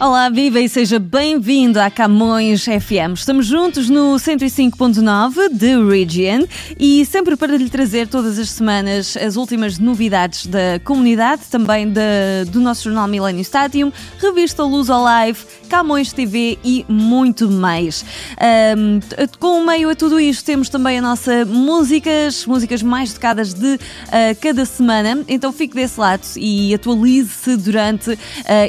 Olá, viva e seja bem-vindo à Camões FM. Estamos juntos no 105.9 de Region e sempre para lhe trazer todas as semanas as últimas novidades da comunidade, também da, do nosso jornal Millennium Stadium, revista Luz Alive, Camões TV e muito mais. Um, com o meio a tudo isto, temos também a nossa músicas, músicas mais tocadas de uh, cada semana. Então fique desse lado e atualize-se durante uh,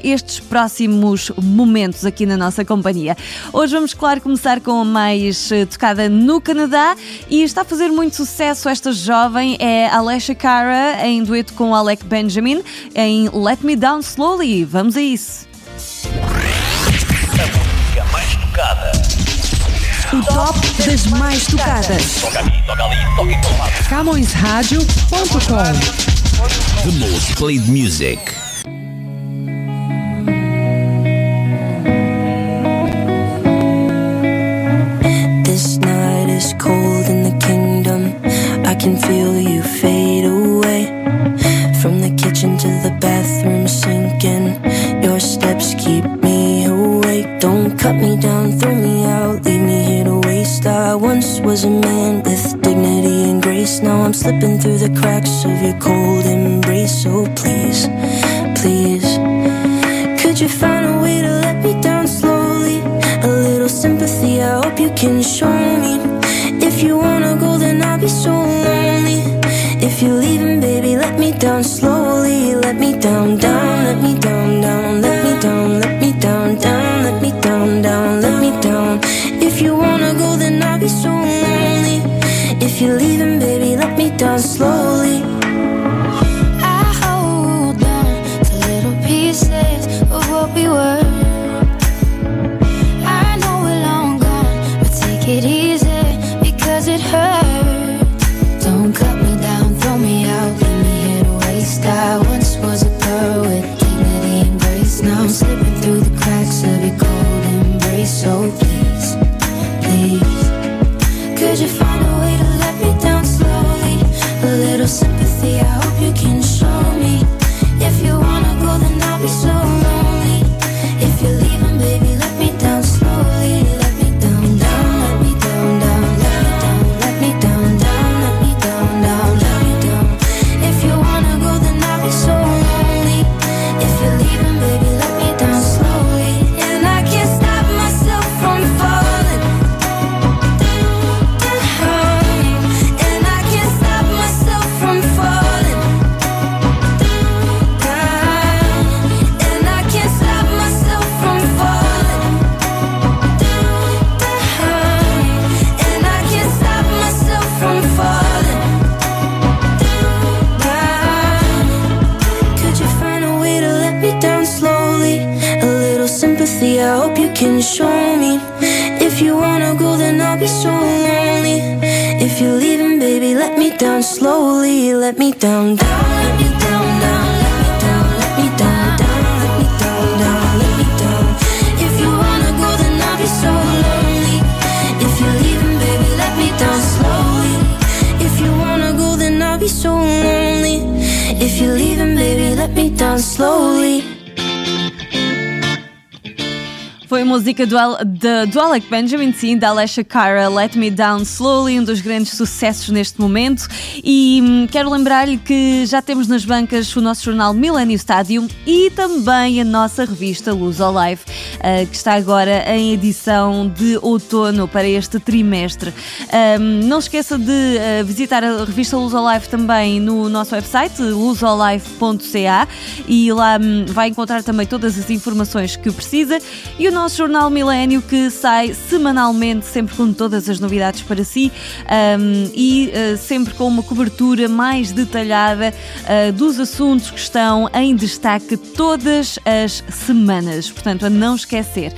estes próximos momentos aqui na nossa companhia. Hoje vamos, claro, começar com a mais uh, tocada no Canadá e está a fazer muito sucesso esta jovem, é Alessia Cara, em dueto com Alec Benjamin, em Let Me Down Slowly. Vamos a isso. música mais tocada. O top das mais tocadas. Toca ali, toca ali, toca em todo lado. CamõesRádio.com The most played music. Was a man with dignity and grace. Now I'm slipping through the cracks of your cold embrace. So please, please. Could you find a way to let me down slowly? A little sympathy, I hope you can show me. If you wanna go, then I'll be so lonely. If you're leaving, baby, let me down slowly. Let me down, down, let me down, down, let You're leaving, baby, let me down slowly. Me down slowly. Let me down, down, let me down, down, let me down, let me down, let me down, down, let me down. If you wanna go, then I'll be so lonely. If you're leaving, baby, let me down slowly. If you wanna go, then I'll be so lonely. If you're leaving, baby, let me down slowly. Foi a música do, de- do Alec Benjamin, sim, da Alessia Cara, Let Me Down Slowly, um dos grandes sucessos neste momento. E hum, quero lembrar-lhe que já temos nas bancas o nosso jornal Millennium Stadium e também a nossa revista Luz ao Live, ah, que está agora em edição de outono para este trimestre. Hum, não esqueça de ah, visitar a revista Luz ao Live também no nosso website, luzolive.ca, e lá hum, vai encontrar também todas as informações que precisa. E o nosso jornal Milênio que sai semanalmente, sempre com todas as novidades para si um, e uh, sempre com uma cobertura mais detalhada uh, dos assuntos que estão em destaque todas as semanas. Portanto, a não esquecer.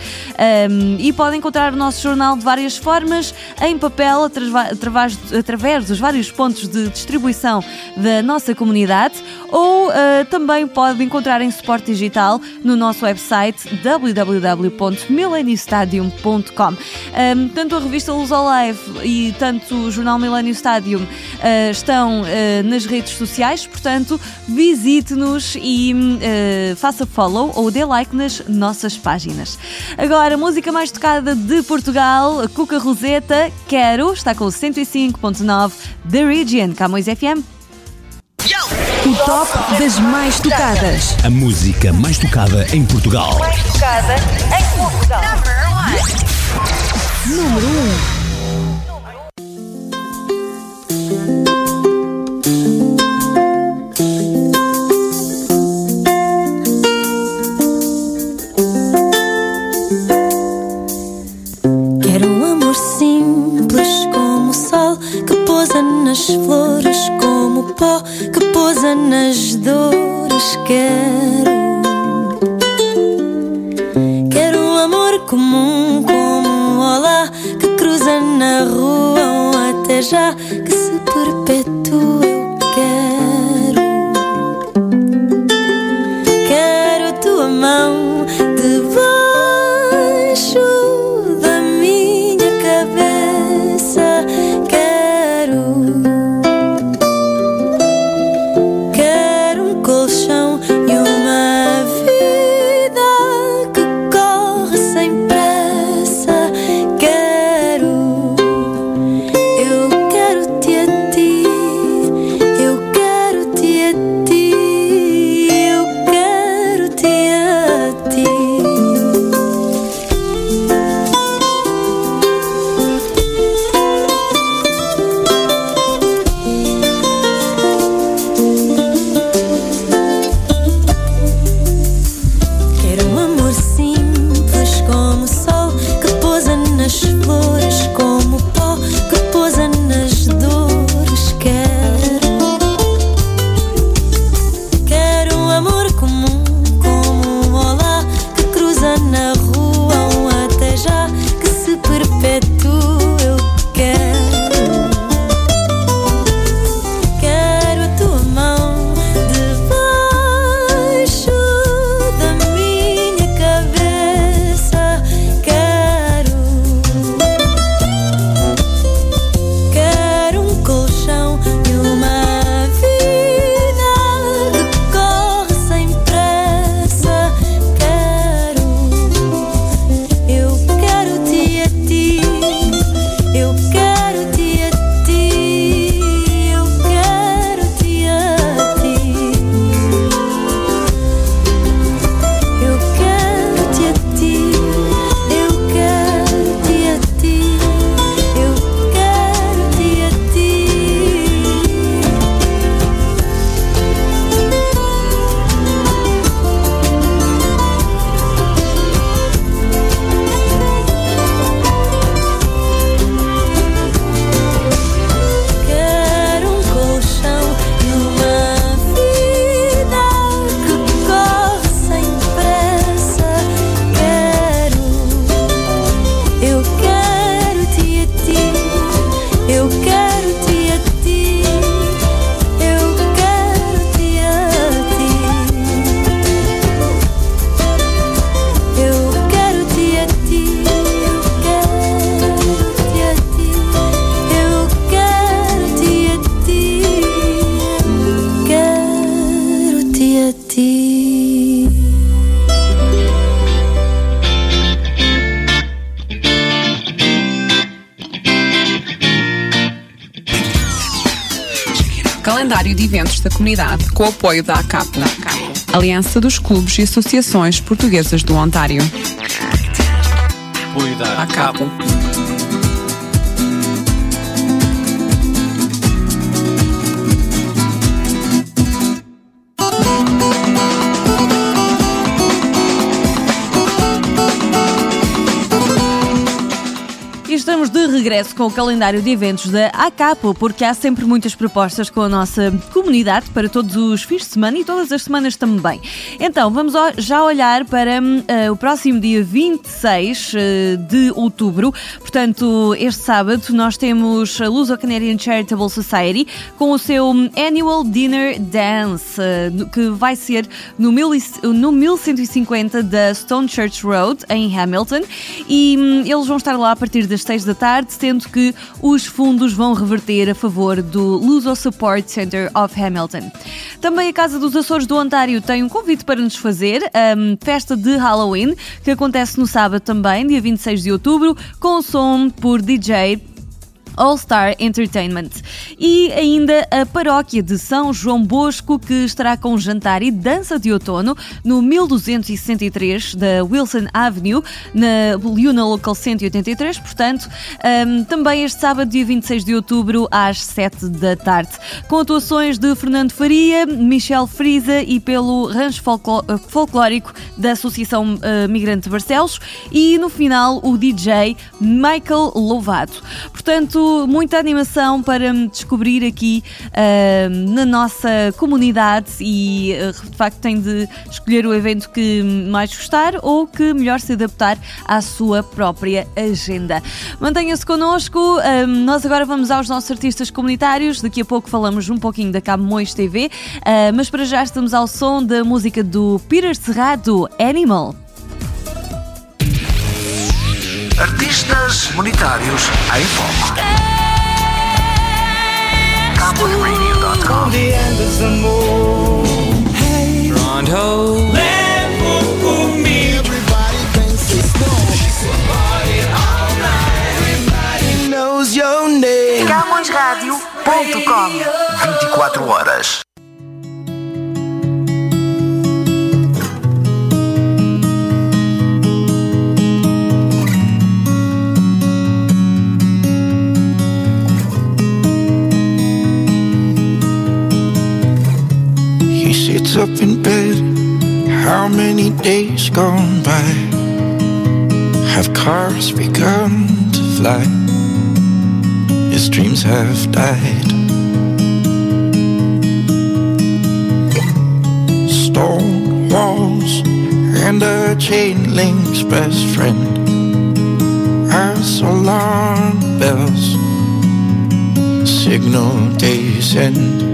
Um, e pode encontrar o nosso jornal de várias formas, em papel, através, através dos vários pontos de distribuição da nossa comunidade, ou uh, também pode encontrar em suporte digital no nosso website www.millenniumstadium.com. Um, tanto a revista Luz ao Live e tanto o jornal Millennium Stadium uh, estão uh, nas redes sociais, portanto, visite-nos e uh, faça follow ou dê like nas nossas páginas. Agora, a música mais tocada de Portugal, Cuca Roseta, Quero, está com o 105.9 The Region, Camões FM. O top das mais tocadas. A música mais tocada em Portugal. Tocada em Portugal. Número 1. Calendário de eventos da comunidade com o apoio da ACAP, Aliança dos Clubes e Associações Portuguesas do Ontário. Apoio da ACAP. Regresso com o calendário de eventos da ACAPO, porque há sempre muitas propostas com a nossa comunidade para todos os fins de semana e todas as semanas também. Então, vamos já olhar para uh, o próximo dia 26 uh, eh, de outubro. Portanto, este sábado nós temos a Luso Canadian Charitable Society com o seu Annual Dinner Dance, uh, que vai ser no, mil, no 1150 da Stone Church Road, em Hamilton, e um, eles vão estar lá a partir das 6 da tarde, sendo que os fundos vão reverter a favor do Luso Support Center of Hamilton. Também a Casa dos Açores do Ontário tem um convite para nos fazer, a um, festa de Halloween, que acontece no sábado também, dia 26 de outubro, com som por DJ All Star Entertainment. E ainda a paróquia de São João Bosco, que estará com jantar e dança de outono no 1263 da Wilson Avenue, na Luna Local 183. Portanto, um, também este sábado, dia 26 de outubro, às 7 da tarde. Com atuações de Fernando Faria, Michel Frisa e pelo rancho folclórico da Associação uh, Migrante de Barcelos. E no final, o DJ Michael Lovato. Portanto, muita animação para descobrir aqui uh, na nossa comunidade e uh, de facto tem de escolher o evento que mais gostar ou que melhor se adaptar à sua própria agenda. Mantenha-se connosco, uh, nós agora vamos aos nossos artistas comunitários, daqui a pouco falamos um pouquinho da Camões TV, mas para já estamos ao som da música do Peter Serrado, Animal. Artistas monetários em foco. CamõesRádio.com 24 horas up in bed. How many days gone by? Have cars begun to fly? His dreams have died. Stone walls and a chain link's best friend. As alarm bells signal days end.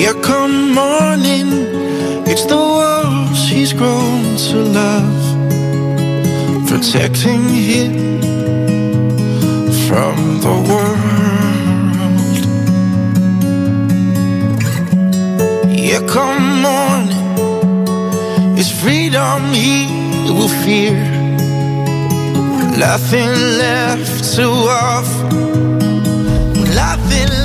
Yeah, come morning, it's the world she's grown to love, protecting him from the world. Yeah, come morning, it's freedom he will fear, nothing left to offer, nothing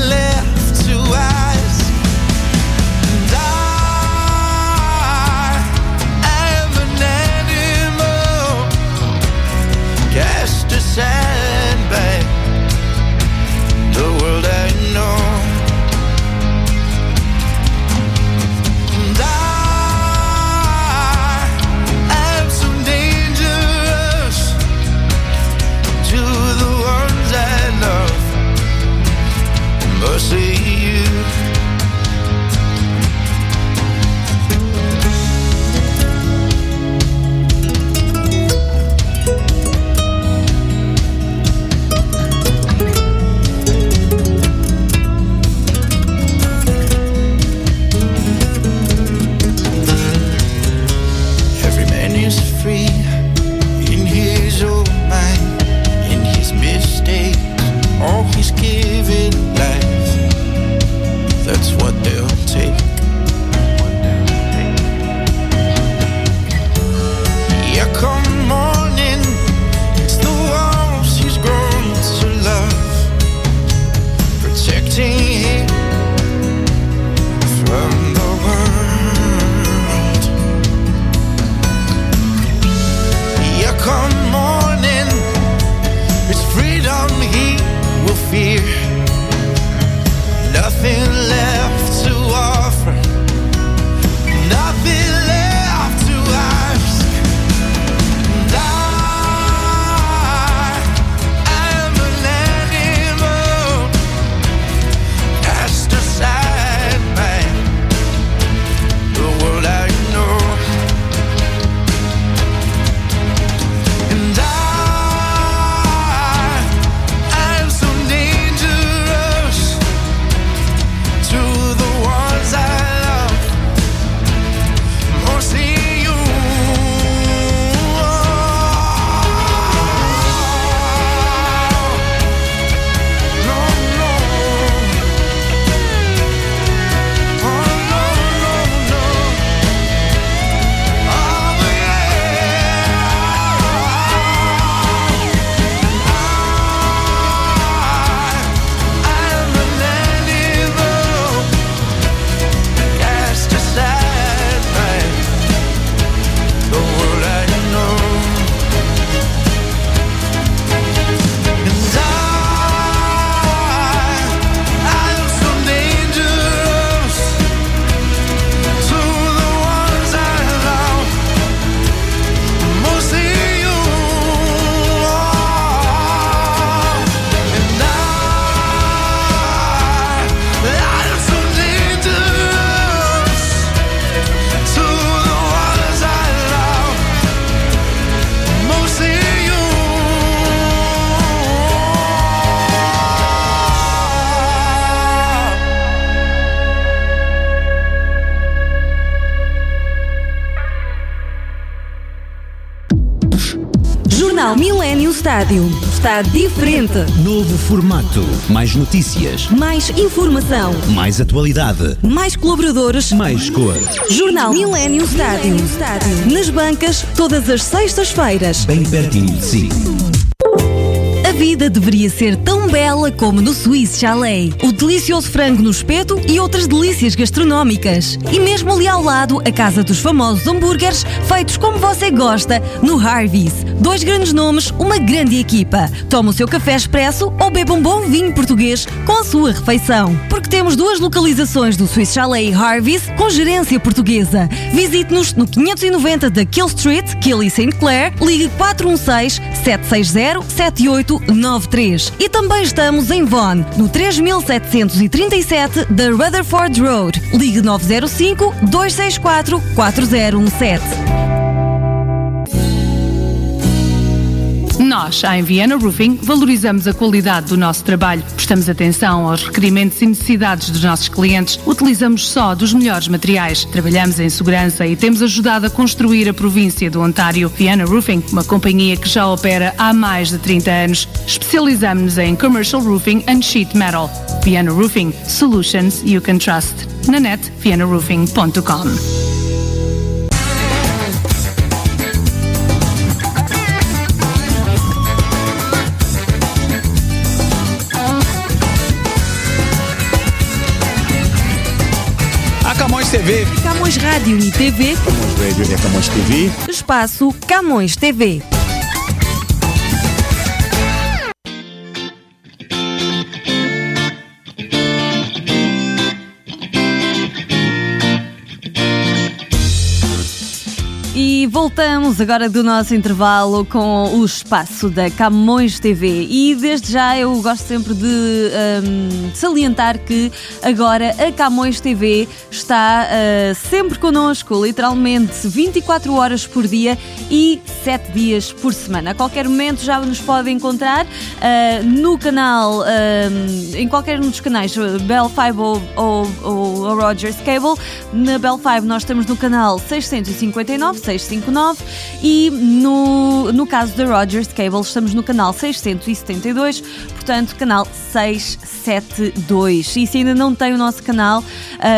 Estádio. Está diferente. Novo formato. Mais notícias. Mais informação. Mais atualidade. Mais colaboradores. Mais cor. Jornal Millennium Estádio. Nas bancas, todas as sextas-feiras. Bem pertinho de si. A vida deveria ser tão bela como no Swiss Chalet. O delicioso frango no espeto e outras delícias gastronómicas. E mesmo ali ao lado, a casa dos famosos hambúrgueres, feitos como você gosta, no Harvey's. Dois grandes nomes, uma grande equipa. Toma o seu café expresso ou beba um bom vinho português com a sua refeição. Porque temos duas localizações do Swiss Chalet e Harvey's com gerência portuguesa. Visite-nos no 590 da Kill Street, Kill e St. Clair, ligue 416 760 7893. E também estamos em Vaughan, no 3737 da Rutherford Road. Ligue 905 264 4017. Nós, a Viana Roofing, valorizamos a qualidade do nosso trabalho, prestamos atenção aos requerimentos e necessidades dos nossos clientes, utilizamos só dos melhores materiais, trabalhamos em segurança e temos ajudado a construir a província do Ontário. Viana Roofing, uma companhia que já opera há mais de 30 anos. Especializamos-nos em Commercial Roofing and Sheet Metal. Viana Roofing, solutions you can trust. Na net, vianaroofing.com. TV. Camões Rádio e TV. Camões Radio e Camões TV. Espaço Camões TV. Voltamos agora do nosso intervalo com o espaço da Camões TV. E desde já eu gosto sempre de hum, salientar que agora a Camões TV está uh, sempre connosco, literalmente 24 horas por dia e 7 dias por semana. A qualquer momento já nos pode encontrar uh, no canal, hum, em qualquer um dos canais, Bell 5 ou, ou, ou Rogers Cable. Na Bell 5 nós estamos no canal 659. 659 e no, no caso da Rogers Cable estamos no canal 672, portanto canal 672. E se ainda não tem o nosso canal,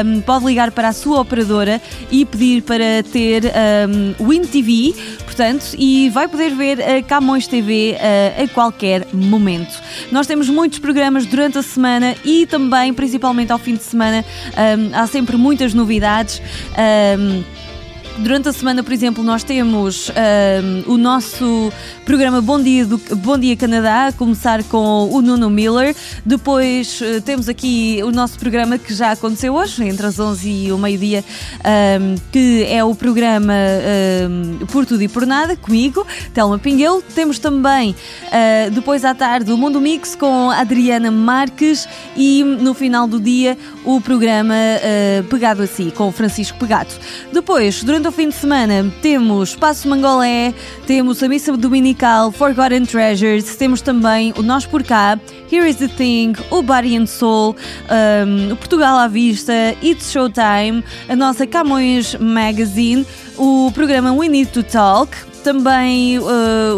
um, pode ligar para a sua operadora e pedir para ter um, Win TV, portanto, e vai poder ver a Camões TV uh, a qualquer momento. Nós temos muitos programas durante a semana e também, principalmente ao fim de semana, um, há sempre muitas novidades. Um, Durante a semana, por exemplo, nós temos o nosso programa Bom Dia, do, Bom Dia Canadá, a começar com o Nuno Miller. Depois uh, temos aqui o nosso programa que já aconteceu hoje, entre as 11 e o meio-dia, que é o programa Por Tudo e Por Nada, comigo, Telma Pinguel. Temos também, uh, depois à tarde, o Mundo Mix com Adriana Marques e no final do dia o programa uh, Pegado a Si, com Francisco Pegato. Depois, durante o fim de semana. Temos Passo Mangolé, temos a Missa Dominical, Forgotten Treasures, temos também o Nós Por Cá, Here is the Thing, o Body and Soul, um, o Portugal à Vista, It's Showtime, a nossa Camões Magazine, o programa We Need to Talk, também uh,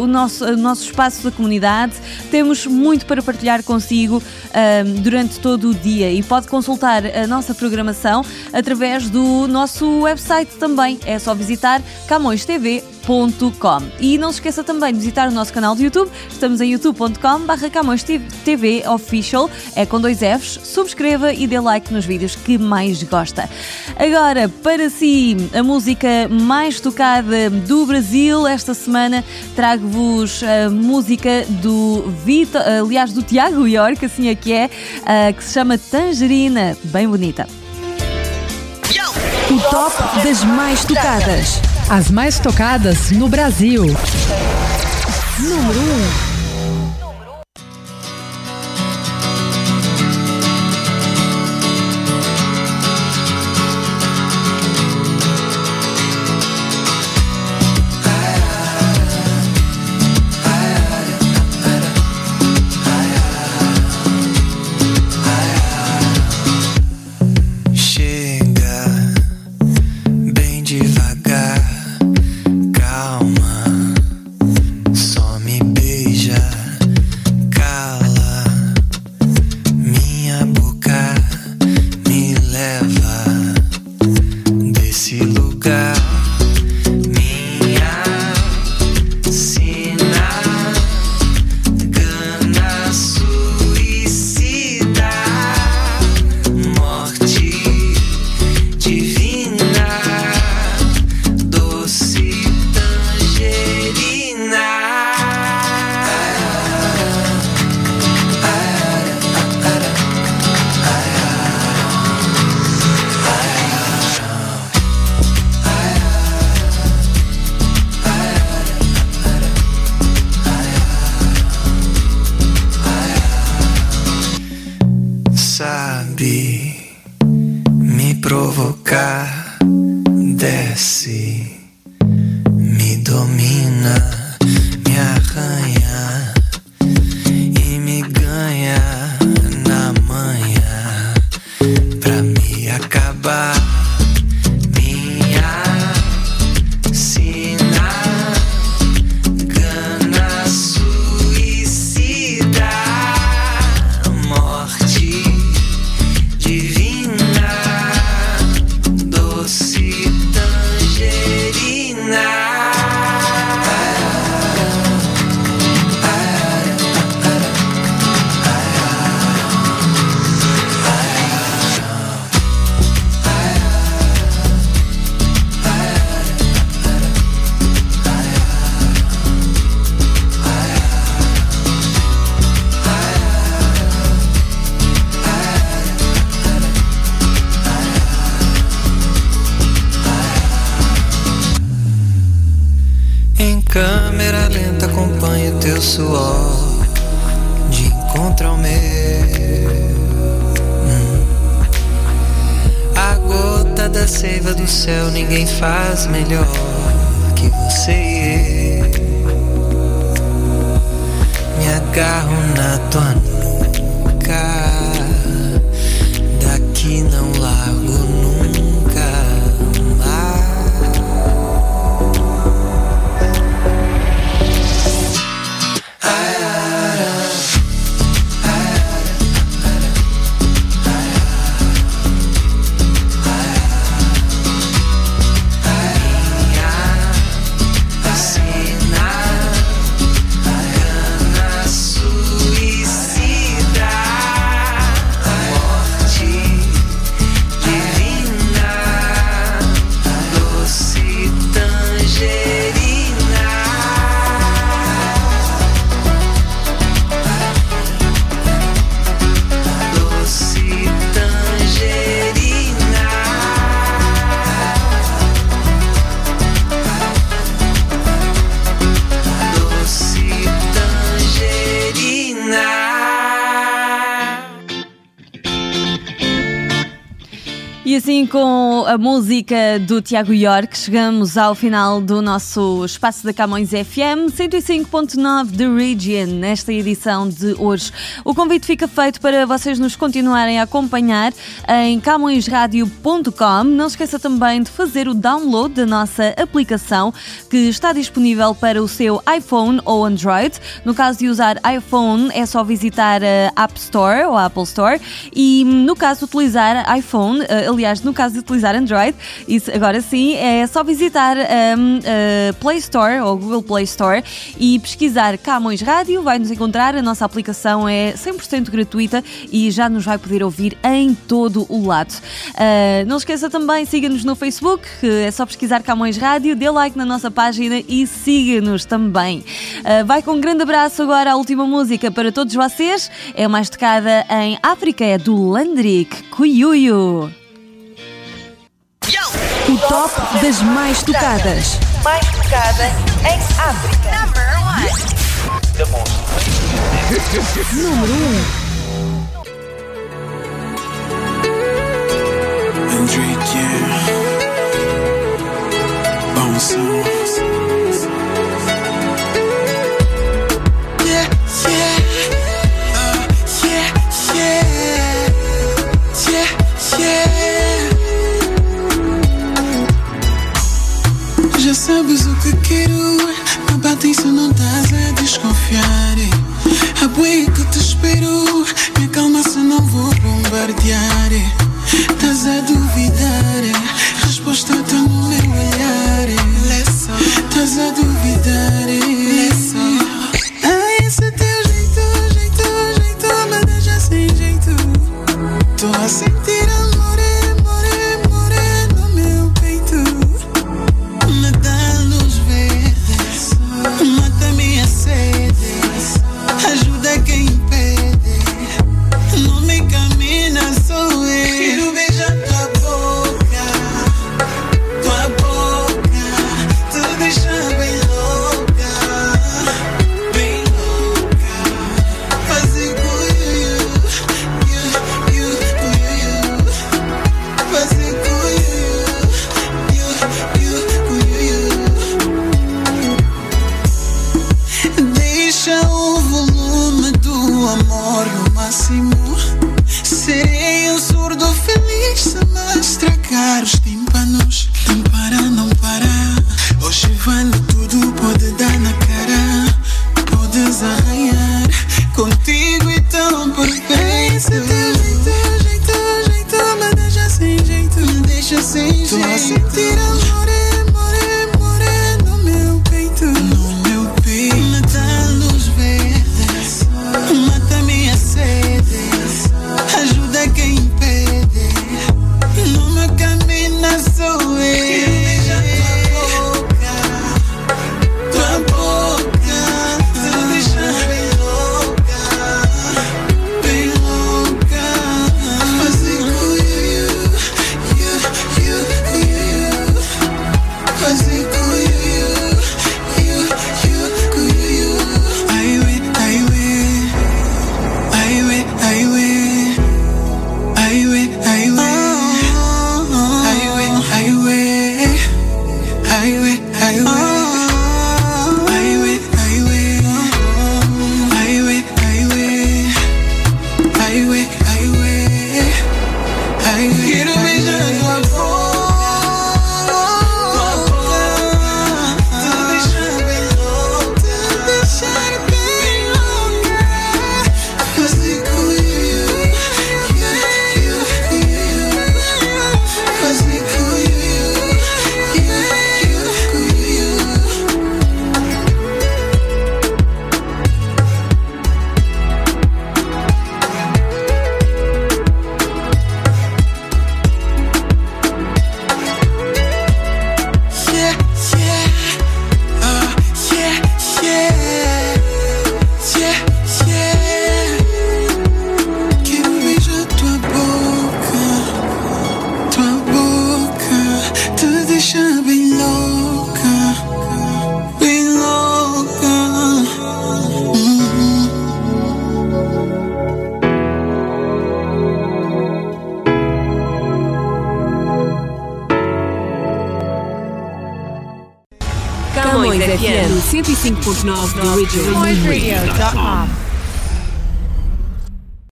o, nosso, o nosso espaço da comunidade. Temos muito para partilhar consigo uh, durante todo o dia e pode consultar a nossa programação através do nosso website também. É só visitar camõestv.com. E não se esqueça também de visitar o nosso canal do YouTube. Estamos em youtube.com.br Camões TV Official, é com dois Fs. Subscreva e dê like nos vídeos que mais gosta. Agora, para si, a música mais tocada do Brasil esta semana trago-vos a música do Vitor, aliás, do Tiago York, assim é que é, que se chama Tangerina, bem bonita. O top das mais tocadas. As mais tocadas no Brasil. Número 1. have na manhã pra me acabar. Teu suor de encontro ao meu. A gota da seiva do céu ninguém faz melhor que você e eu. Me agarro na tua Com a música do Tiago York, chegamos ao final do nosso Espaço da Camões FM 105.9 The Region, nesta edição de hoje. O convite fica feito para vocês nos continuarem a acompanhar em camõesradio.com. Não esqueça também de fazer o download da nossa aplicação, que está disponível para o seu iPhone ou Android. No caso de usar iPhone, é só visitar a App Store ou a Apple Store e no caso de utilizar iPhone, eh, aliás, no caso de utilizar Android, isso agora sim, é só visitar a Play Store ou Google Play Store e pesquisar Camões Rádio, vai nos encontrar. A nossa aplicação é 100% gratuita e já nos vai poder ouvir em todo o lado. Uh, não esqueça também, siga-nos no Facebook, é só pesquisar Camões Rádio, dê like na nossa página e siga-nos também. Uh, vai com um grande abraço agora a última música para todos vocês. É mais tocada em África, é do Landrick, Kuyuyu. O top das mais tocadas. Mais tocada em África. Número 1. Hendrik, yeah. Bom som.